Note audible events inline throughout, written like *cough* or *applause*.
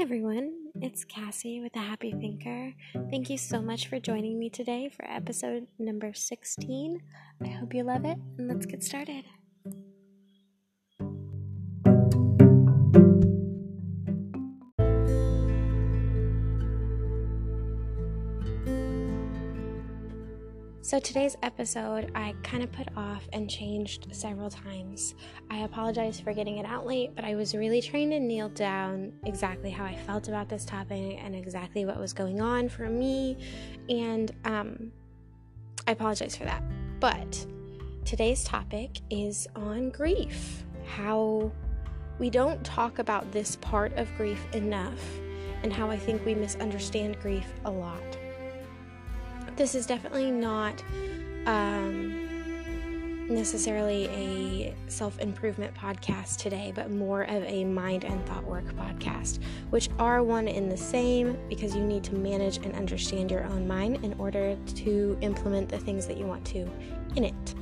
everyone, it's Cassie with the Happy Thinker. Thank you so much for joining me today for episode number 16. I hope you love it, and let's get started. So, today's episode I kind of put off and changed several times. I apologize for getting it out late, but I was really trying to nail down exactly how I felt about this topic and exactly what was going on for me. And um, I apologize for that. But today's topic is on grief how we don't talk about this part of grief enough, and how I think we misunderstand grief a lot this is definitely not um, necessarily a self improvement podcast today, but more of a mind and thought work podcast, which are one in the same because you need to manage and understand your own mind in order to implement the things that you want to in it.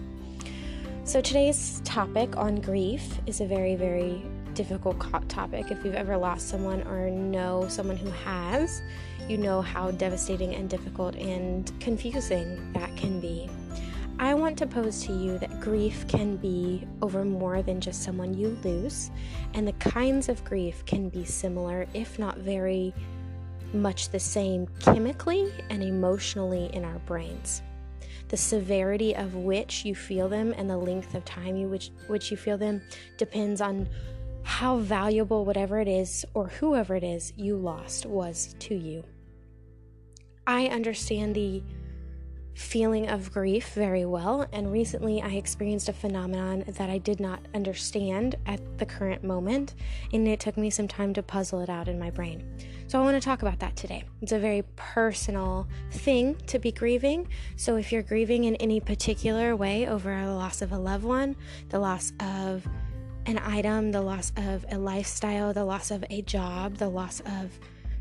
So, today's topic on grief is a very, very difficult topic. If you've ever lost someone or know someone who has, you know how devastating and difficult and confusing that can be. I want to pose to you that grief can be over more than just someone you lose, and the kinds of grief can be similar, if not very much the same, chemically and emotionally in our brains. The severity of which you feel them and the length of time you which, which you feel them depends on how valuable whatever it is or whoever it is you lost was to you. I understand the feeling of grief very well, and recently I experienced a phenomenon that I did not understand at the current moment, and it took me some time to puzzle it out in my brain. So I want to talk about that today. It's a very personal thing to be grieving. So if you're grieving in any particular way over the loss of a loved one, the loss of an item, the loss of a lifestyle, the loss of a job, the loss of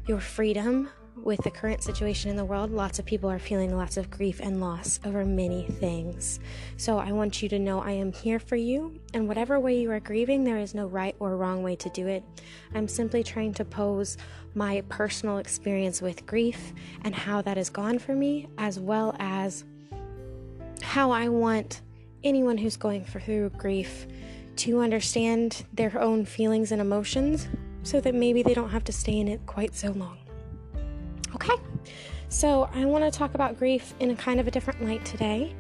your freedom, with the current situation in the world, lots of people are feeling lots of grief and loss over many things. So I want you to know I am here for you, and whatever way you are grieving, there is no right or wrong way to do it. I'm simply trying to pose my personal experience with grief and how that has gone for me, as well as how I want anyone who's going through grief to understand their own feelings and emotions so that maybe they don't have to stay in it quite so long. Okay, so I want to talk about grief in a kind of a different light today.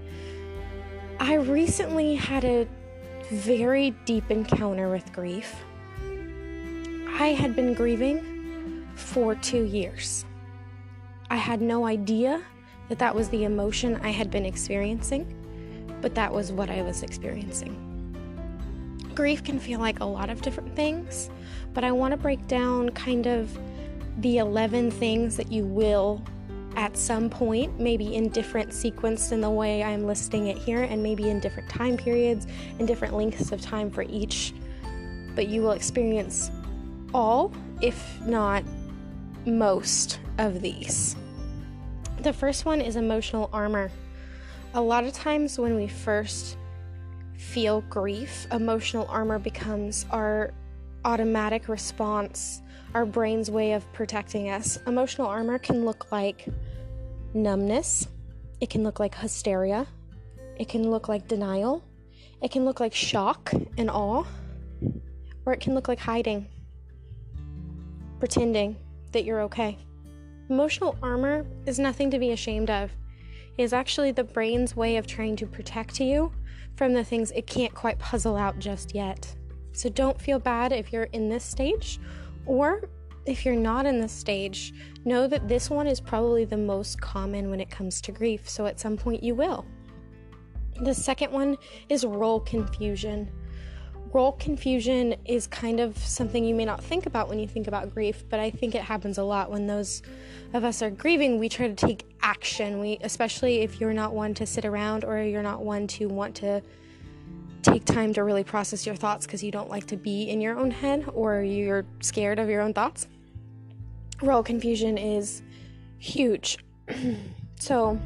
I recently had a very deep encounter with grief. I had been grieving for two years. I had no idea that that was the emotion I had been experiencing, but that was what I was experiencing. Grief can feel like a lot of different things, but I want to break down kind of the 11 things that you will at some point, maybe in different sequence than the way I'm listing it here, and maybe in different time periods and different lengths of time for each. But you will experience all, if not most, of these. The first one is emotional armor. A lot of times when we first feel grief, emotional armor becomes our automatic response our brain's way of protecting us. Emotional armor can look like numbness, it can look like hysteria, it can look like denial, it can look like shock and awe, or it can look like hiding, pretending that you're okay. Emotional armor is nothing to be ashamed of. It is actually the brain's way of trying to protect you from the things it can't quite puzzle out just yet. So don't feel bad if you're in this stage or if you're not in this stage, know that this one is probably the most common when it comes to grief, so at some point you will. The second one is role confusion. Role confusion is kind of something you may not think about when you think about grief, but I think it happens a lot when those of us are grieving. We try to take action. We, especially if you're not one to sit around or you're not one to want to take time to really process your thoughts because you don't like to be in your own head or you're scared of your own thoughts. Role confusion is huge. *clears throat* so,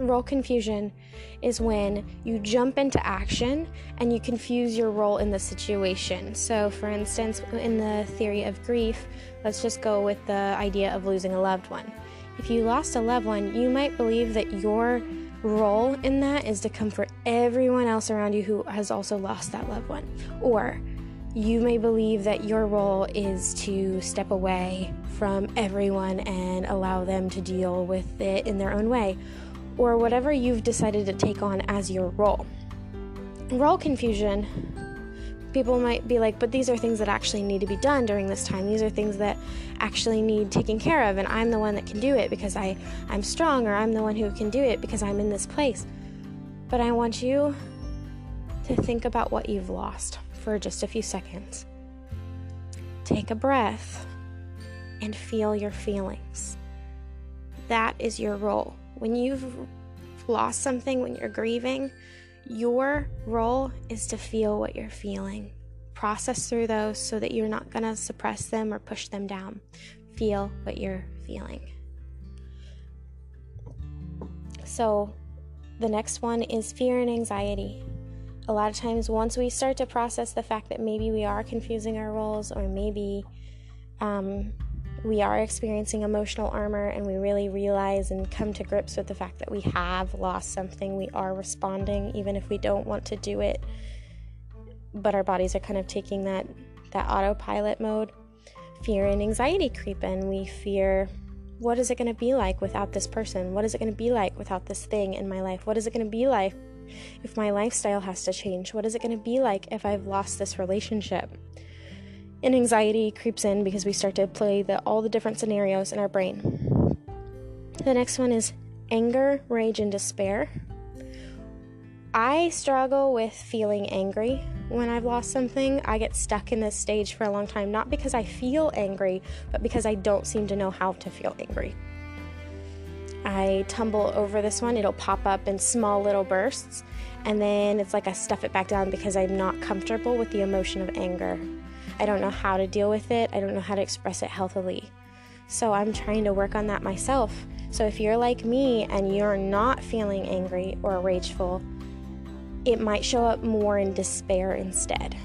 Role confusion is when you jump into action and you confuse your role in the situation. So, for instance, in the theory of grief, let's just go with the idea of losing a loved one. If you lost a loved one, you might believe that your role in that is to comfort everyone else around you who has also lost that loved one. Or you may believe that your role is to step away from everyone and allow them to deal with it in their own way or whatever you've decided to take on as your role. Role confusion, people might be like, but these are things that actually need to be done during this time. These are things that actually need taken care of, and I'm the one that can do it because I, I'm strong, or I'm the one who can do it because I'm in this place. But I want you to think about what you've lost for just a few seconds. Take a breath and feel your feelings. That is your role. When you've lost something, when you're grieving, your role is to feel what you're feeling. Process through those so that you're not going to suppress them or push them down. Feel what you're feeling. So, the next one is fear and anxiety. A lot of times, once we start to process the fact that maybe we are confusing our roles or maybe um, we are experiencing emotional armor and we really realize and come to grips with the fact that we have lost something, we are responding even if we don't want to do it. But our bodies are kind of taking that that autopilot mode. Fear and anxiety creep in. We fear what is it going to be like without this person? What is it going to be like without this thing in my life? What is it going to be like if my lifestyle has to change? What is it going to be like if I've lost this relationship? And anxiety creeps in because we start to play the, all the different scenarios in our brain. The next one is anger, rage, and despair. I struggle with feeling angry when I've lost something. I get stuck in this stage for a long time, not because I feel angry, but because I don't seem to know how to feel angry. I tumble over this one, it'll pop up in small little bursts, and then it's like I stuff it back down because I'm not comfortable with the emotion of anger. I don't know how to deal with it, I don't know how to express it healthily. So I'm trying to work on that myself. So if you're like me and you're not feeling angry or rageful, it might show up more in despair instead.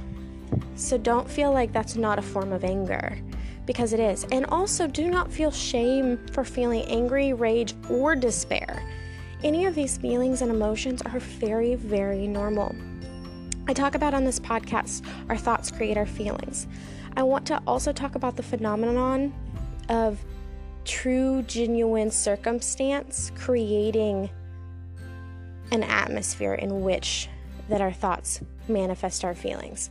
So don't feel like that's not a form of anger because it is. And also do not feel shame for feeling angry, rage, or despair. Any of these feelings and emotions are very, very normal. I talk about on this podcast our thoughts create our feelings. I want to also talk about the phenomenon of true, genuine circumstance creating an atmosphere in which that our thoughts manifest our feelings.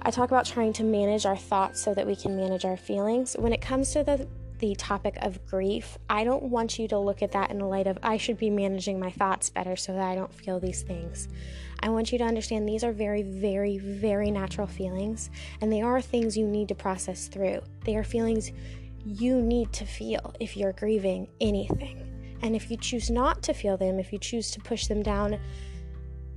I talk about trying to manage our thoughts so that we can manage our feelings. When it comes to the the topic of grief, I don't want you to look at that in the light of I should be managing my thoughts better so that I don't feel these things. I want you to understand these are very, very, very natural feelings, and they are things you need to process through. They are feelings you need to feel if you're grieving anything. And if you choose not to feel them, if you choose to push them down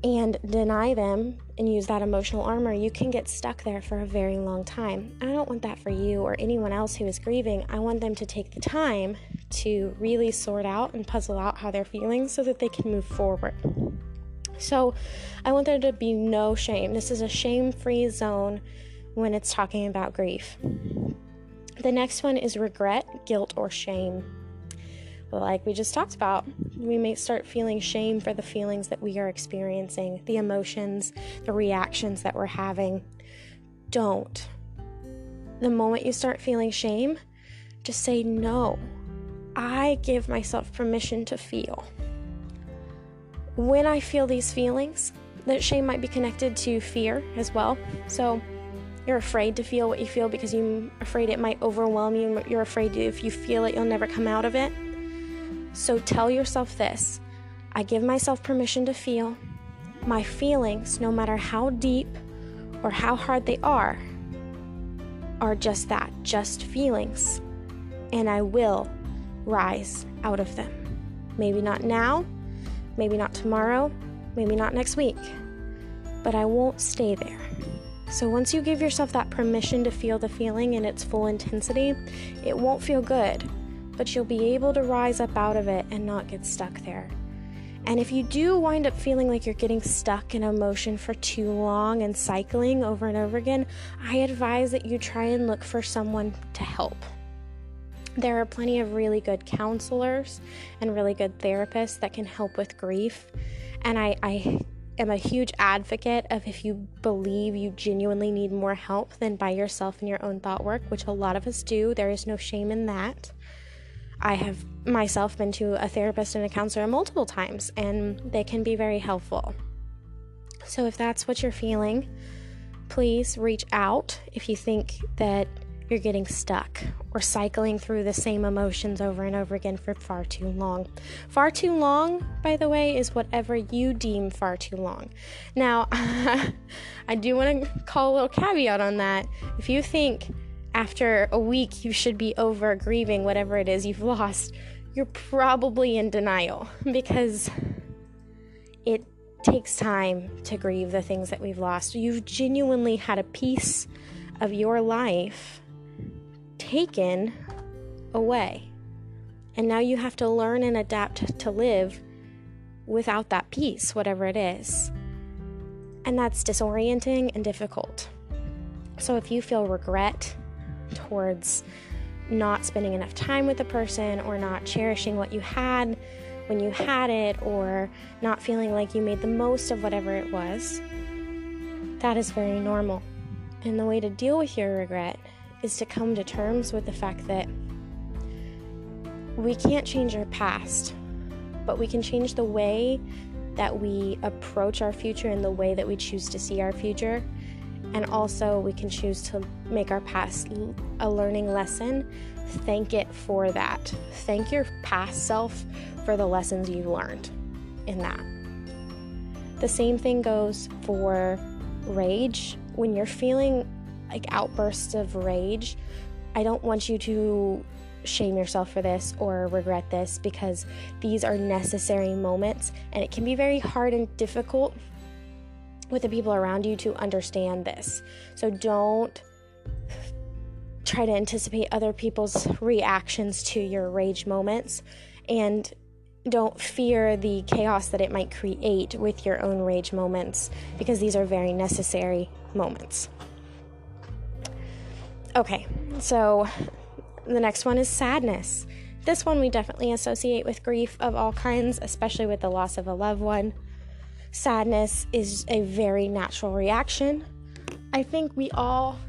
and deny them and use that emotional armor, you can get stuck there for a very long time. I don't want that for you or anyone else who is grieving. I want them to take the time to really sort out and puzzle out how they're feeling so that they can move forward. So, I want there to be no shame. This is a shame free zone when it's talking about grief. The next one is regret, guilt, or shame like we just talked about, we may start feeling shame for the feelings that we are experiencing, the emotions, the reactions that we're having. Don't. The moment you start feeling shame, just say no. I give myself permission to feel. When I feel these feelings, that shame might be connected to fear as well. So you're afraid to feel what you feel because you're afraid it might overwhelm you. You're afraid if you feel it, you'll never come out of it. So tell yourself this I give myself permission to feel. My feelings, no matter how deep or how hard they are, are just that, just feelings. And I will rise out of them. Maybe not now, maybe not tomorrow, maybe not next week, but I won't stay there. So once you give yourself that permission to feel the feeling in its full intensity, it won't feel good but you'll be able to rise up out of it and not get stuck there. And if you do wind up feeling like you're getting stuck in emotion for too long and cycling over and over again, I advise that you try and look for someone to help. There are plenty of really good counselors and really good therapists that can help with grief. And I, I am a huge advocate of if you believe you genuinely need more help than by yourself in your own thought work, which a lot of us do. There is no shame in that. I have myself been to a therapist and a counselor multiple times, and they can be very helpful. So, if that's what you're feeling, please reach out if you think that you're getting stuck or cycling through the same emotions over and over again for far too long. Far too long, by the way, is whatever you deem far too long. Now, *laughs* I do want to call a little caveat on that. If you think after a week you should be over grieving whatever it is you've *laughs* lost, you're probably in denial because it takes time to grieve the things that we've lost. You've genuinely had a piece of your life taken away. And now you have to learn and adapt to live without that piece, whatever it is. And that's disorienting and difficult. So if you feel regret, towards not spending enough time with a person or not cherishing what you had when you had it or not feeling like you made the most of whatever it was, that is very normal. And the way to deal with your regret is to come to terms with the fact that we can't change our past, but we can change the way that we approach our future and the way that we choose to see our future and also, we can choose to make our past a learning lesson. Thank it for that. Thank your past self for the lessons you've learned in that. The same thing goes for rage. When you're feeling like outbursts of rage, I don't want you to shame yourself for this or regret this because these are necessary moments and it can be very hard and difficult with the people around you to understand this. So don't try to anticipate other people's reactions to your rage moments and don't fear the chaos that it might create with your own rage moments because these are very necessary moments. Okay, so the next one is sadness. This one we definitely associate with grief of all kinds, especially with the loss of a loved one. Sadness is a very natural reaction. I think we all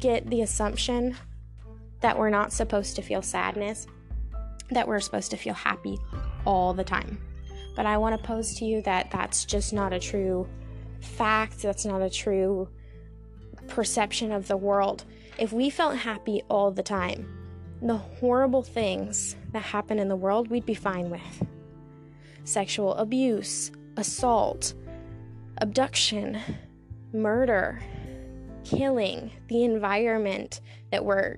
get the assumption that we're not supposed to feel sadness, that we're supposed to feel happy all the time. But I want to pose to you that that's just not a true fact, that's not a true perception of the world. If we felt happy all the time, the horrible things that happen in the world we'd be fine with sexual abuse, assault, abduction, murder, killing, the environment that we're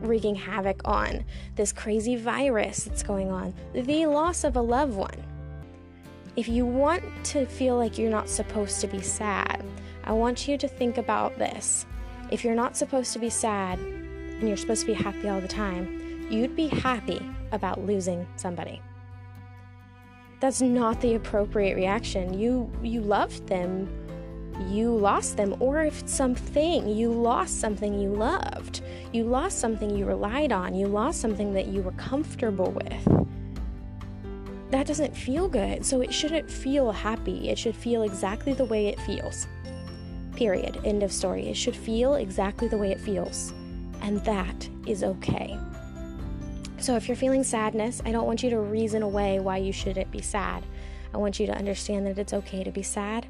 wreaking havoc on, this crazy virus that's going on, the loss of a loved one. If you want to feel like you're not supposed to be sad, I want you to think about this. If you're not supposed to be sad and you're supposed to be happy all the time, you'd be happy about losing somebody that's not the appropriate reaction. You you loved them, you lost them, or if something you lost something you loved, you lost something you relied on, you lost something that you were comfortable with. That doesn't feel good. So it shouldn't feel happy. It should feel exactly the way it feels. Period. End of story. It should feel exactly the way it feels. And that is okay. So, if you're feeling sadness, I don't want you to reason away why you shouldn't be sad. I want you to understand that it's okay to be sad,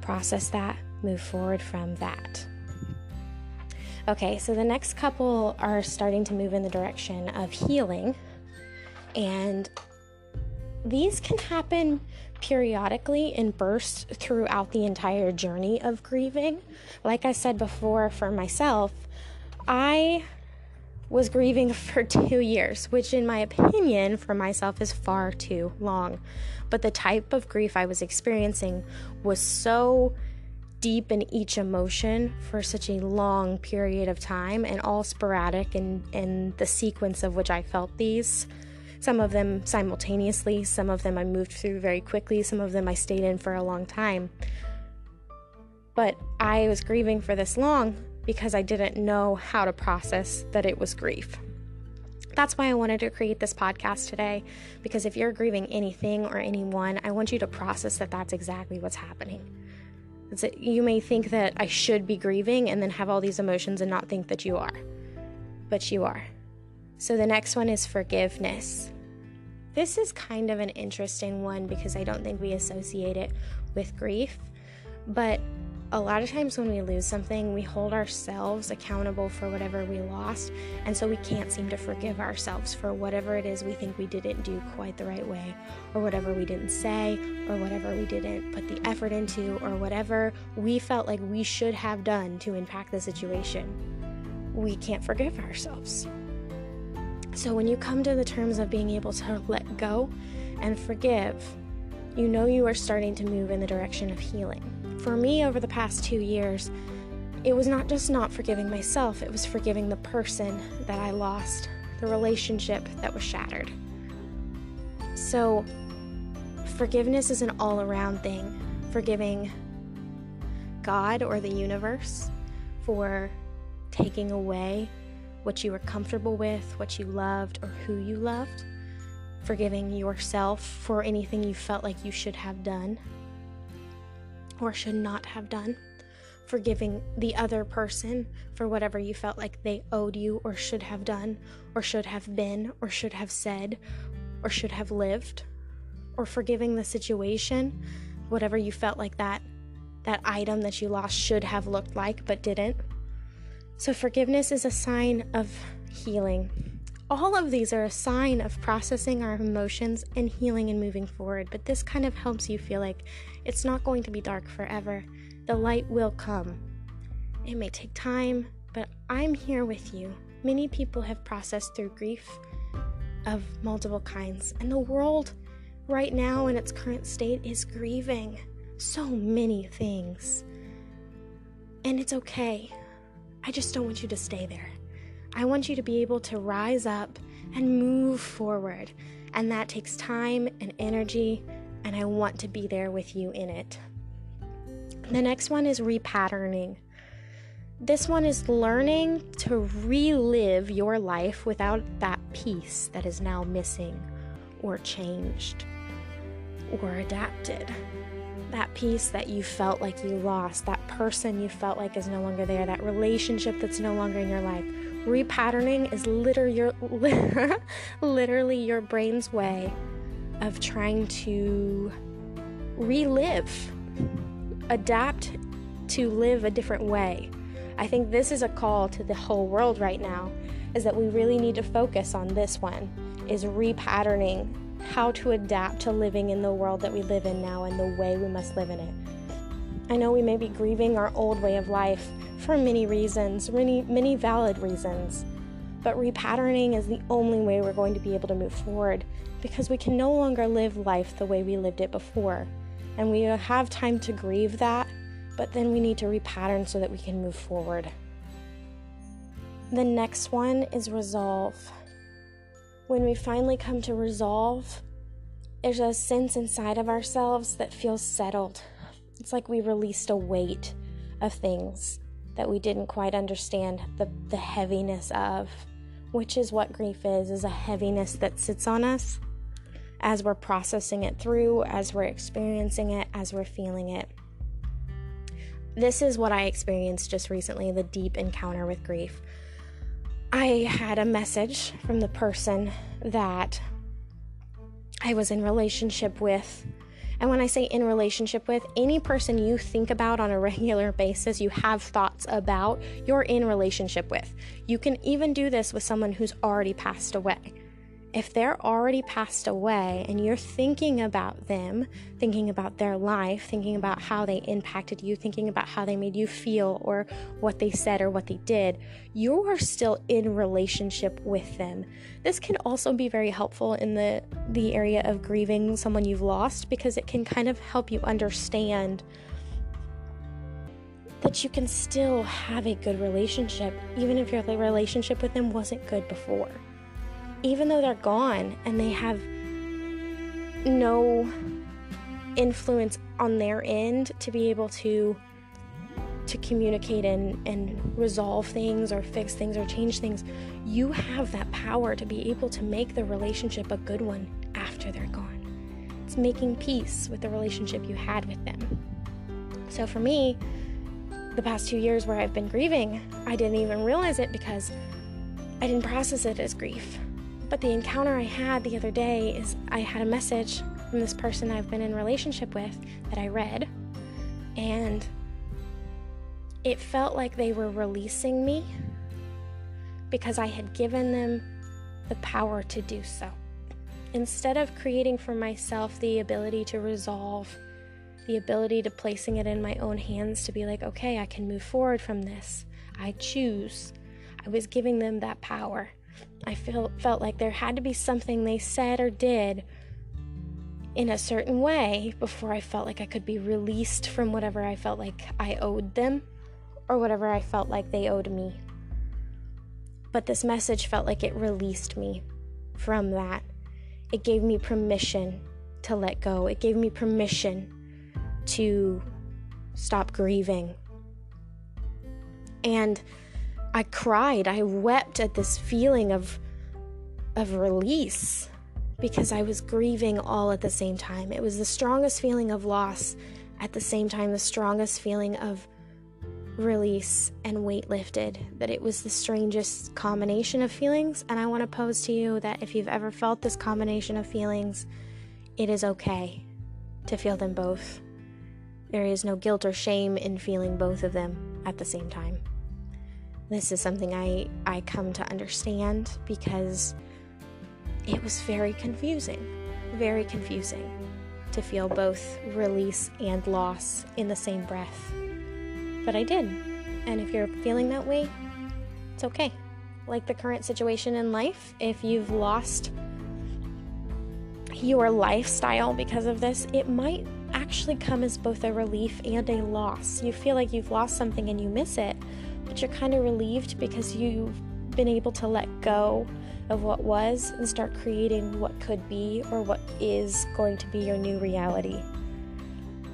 process that, move forward from that. Okay, so the next couple are starting to move in the direction of healing, and these can happen periodically in bursts throughout the entire journey of grieving. Like I said before, for myself, I was grieving for *laughs* two years, which, in my opinion, for myself, is far too long. But the type of grief I was experiencing was so deep in each emotion for such a long period of time and all sporadic in, in the sequence of which I felt these Some of them simultaneously, some of them I moved through very quickly, some of them I stayed in for a long time. But I was grieving for this long because I didn't know how to process that it was grief. That's why I wanted to create this podcast today because if you're grieving anything or anyone, I want you to process that that's exactly what's happening. you may think that I should be grieving and then have all these emotions and not think that you are, but you are. So the next one is forgiveness. This is kind of an interesting one because I don't think we associate it with grief, but a lot of times when we lose something, we hold ourselves accountable for whatever we lost, and so we can't seem to forgive ourselves for whatever it is we think we didn't do quite the right way, or whatever we didn't say, or whatever we didn't put the effort into, or whatever we felt like we should have done to impact the situation. We can't forgive ourselves. So when you come to the terms of being able to let go and forgive, you know you are starting to move in the direction of healing for me over the past two years, it was not just not forgiving myself, it was forgiving the person that I lost, the relationship that was shattered. So, forgiveness is an all around thing. Forgiving God or the universe for taking away what you were comfortable with, what you loved, or who you loved. Forgiving yourself for anything you felt like you should have done or should not have done, forgiving the other person for whatever you felt like they owed you or should have done, or should have been, or should have said, or should have lived, or forgiving the situation, whatever you felt like that that item that you lost should have looked like but didn't. So forgiveness is a sign of healing. All of these are a sign of processing our emotions and healing and moving forward, but this kind of helps you feel like it's not going to be dark forever. The light will come. It may take time, but I'm here with you. Many people have processed through grief of multiple kinds, and the world right now in its current state is grieving so many things. And it's okay. I just don't want you to stay there. I want you to be able to rise up and move forward. And that takes time and energy and I want to be there with you in it. The next one is repatterning. This one is learning to relive your life without that piece that is now missing or changed or adapted. That piece that you felt like you lost, that person you felt like is no longer there, that relationship that's no longer in your life. Repatterning is literally your, *laughs* literally your brain's way of trying to relive, adapt to live a different way. I think this is a call to the whole world right now is that we really need to focus on this one is repatterning how to adapt to living in the world that we live in now and the way we must live in it. I know we may be grieving our old way of life for many reasons, many many valid reasons. But repatterning is the only way we're going to be able to move forward because we can no longer live life the way we lived it before. And we have time to grieve that, but then we need to repattern so that we can move forward. The next one is resolve. When we finally come to resolve, there's a sense inside of ourselves that feels settled. It's like we released a weight of things that we didn't quite understand the, the heaviness of, which is what grief is, is a heaviness that sits on us as we're processing it through, as we're experiencing it, as we're feeling it. This is what I experienced just recently the deep encounter with grief. I had a message from the person that I was in relationship with. And when I say in relationship with, any person you think about on a *laughs* regular basis, you have thoughts about, you're in relationship with. You can even do this with someone who's already passed away if they're already passed away and you're thinking about them, thinking about their life, thinking about how they impacted you, thinking about how they made you feel or what they said or what they did, you are still in relationship with them. This can also be very helpful in the the area of grieving someone you've lost because it can kind of help you understand that you can still have a good relationship even if your relationship with them wasn't good before. Even though they're gone and they have no influence on their end to be able to to communicate and, and resolve things or fix things or change things, you have that power to be able to make the relationship a good one after they're gone. It's making peace with the relationship you had with them. So for me, the past two years where I've been grieving, I didn't even realize it because I didn't process it as grief. But the encounter I had the other day is I had a message from this person I've been in relationship with that I read, and it felt like they were releasing me because I had given them the power to do so. Instead of creating for myself the ability to resolve, the ability to placing it in my own hands to be like, okay, I can move forward from this. I choose. I was giving them that power. I feel, felt like there had to be something they said or did in a certain way before I felt like I could be released from whatever I felt like I owed them or whatever I felt like they owed me. But this message felt like it released me from that. It gave me permission to let go, it gave me permission to stop grieving. And I cried, I wept at this feeling of of release because I was grieving all at the same time. It was the strongest feeling of loss at the same time the strongest feeling of release and weight lifted, that it was the strangest combination of feelings. And I want to pose to you that if you've ever felt this combination of feelings, it is okay to feel them both. There is no guilt or shame in feeling both of them at the same time. This is something I, I come to understand because it was very confusing. Very confusing to feel both release and loss in the same breath but I did. And if you're feeling that way, it's okay. Like the current situation in life, if you've lost your lifestyle because of this, it might actually come as both a relief and a loss. You feel like you've lost something and you miss it, but you're kind of relieved because you've been able to let go of what was and start creating what could be or what is going to be your new reality.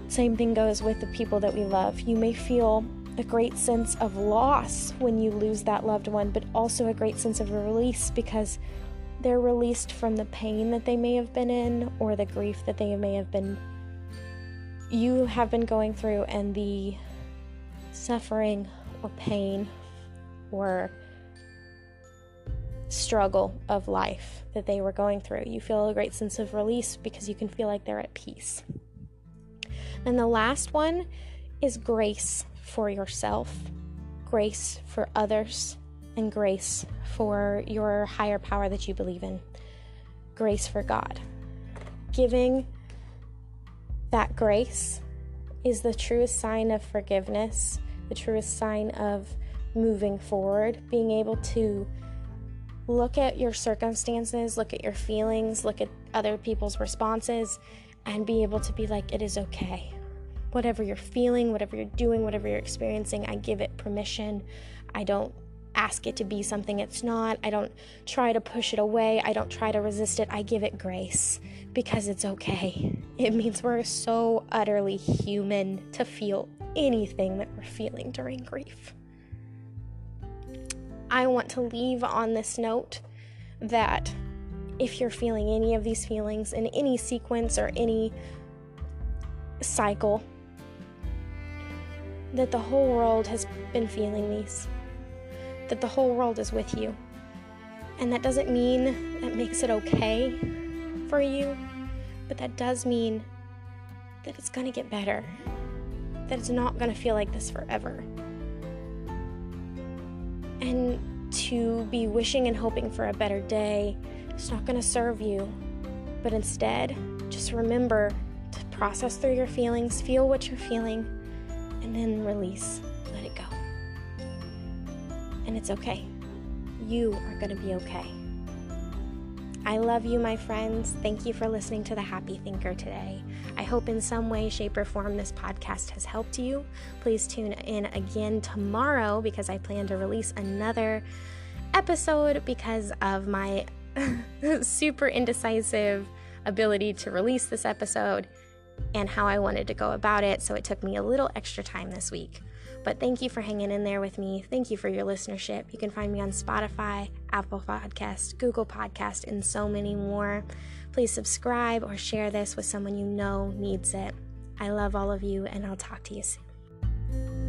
Same thing goes with the people that we love. You may feel a great sense of loss when you lose that loved one, but also a great sense of release because they're released from the pain that they may have been in or the grief that they may have been you have been going through and the suffering or pain or struggle of life that they were going through. You feel a great sense of release because you can feel like they're at peace. And the last one is grace for yourself, grace for others, and grace for your higher power that you believe in. Grace for God. Giving that grace is the truest sign of forgiveness, the truest sign of moving forward, being able to look at your circumstances, look at your feelings, look at other people's responses, and be able to be like, it is okay. Whatever you're feeling, whatever you're doing, whatever you're experiencing, I give it permission. I don't ask it to be something it's not. I don't try to push it away. I don't try to resist it. I give it grace because it's okay. It means we're so utterly human to feel anything that we're feeling during grief. I want to leave on this note that if you're feeling any of these feelings in any sequence or any cycle, that the whole world has been feeling these, that the whole world is with you. And that doesn't mean that makes it okay for you, but that does mean that it's going to get better, that it's not going to feel like this forever. And to be wishing and hoping for a better day it's not going to serve you. But instead, just remember to process through your feelings, feel what you're feeling, and then release. Let it go. And it's okay. You are going to be okay. I love you, my friends. Thank you for listening to The Happy Thinker today. I hope in some way, shape, or form this podcast has helped you. Please tune in again tomorrow because I plan to release another episode because of my *laughs* super indecisive ability to release this episode and how I wanted to go about it, so it took me a little extra time this week. But thank you for hanging in there with me. Thank you for your listenership. You can find me on Spotify, Apple Podcast, Google Podcast, and so many more. Please subscribe or share this with someone you know needs it. I love all of you, and I'll talk to you soon.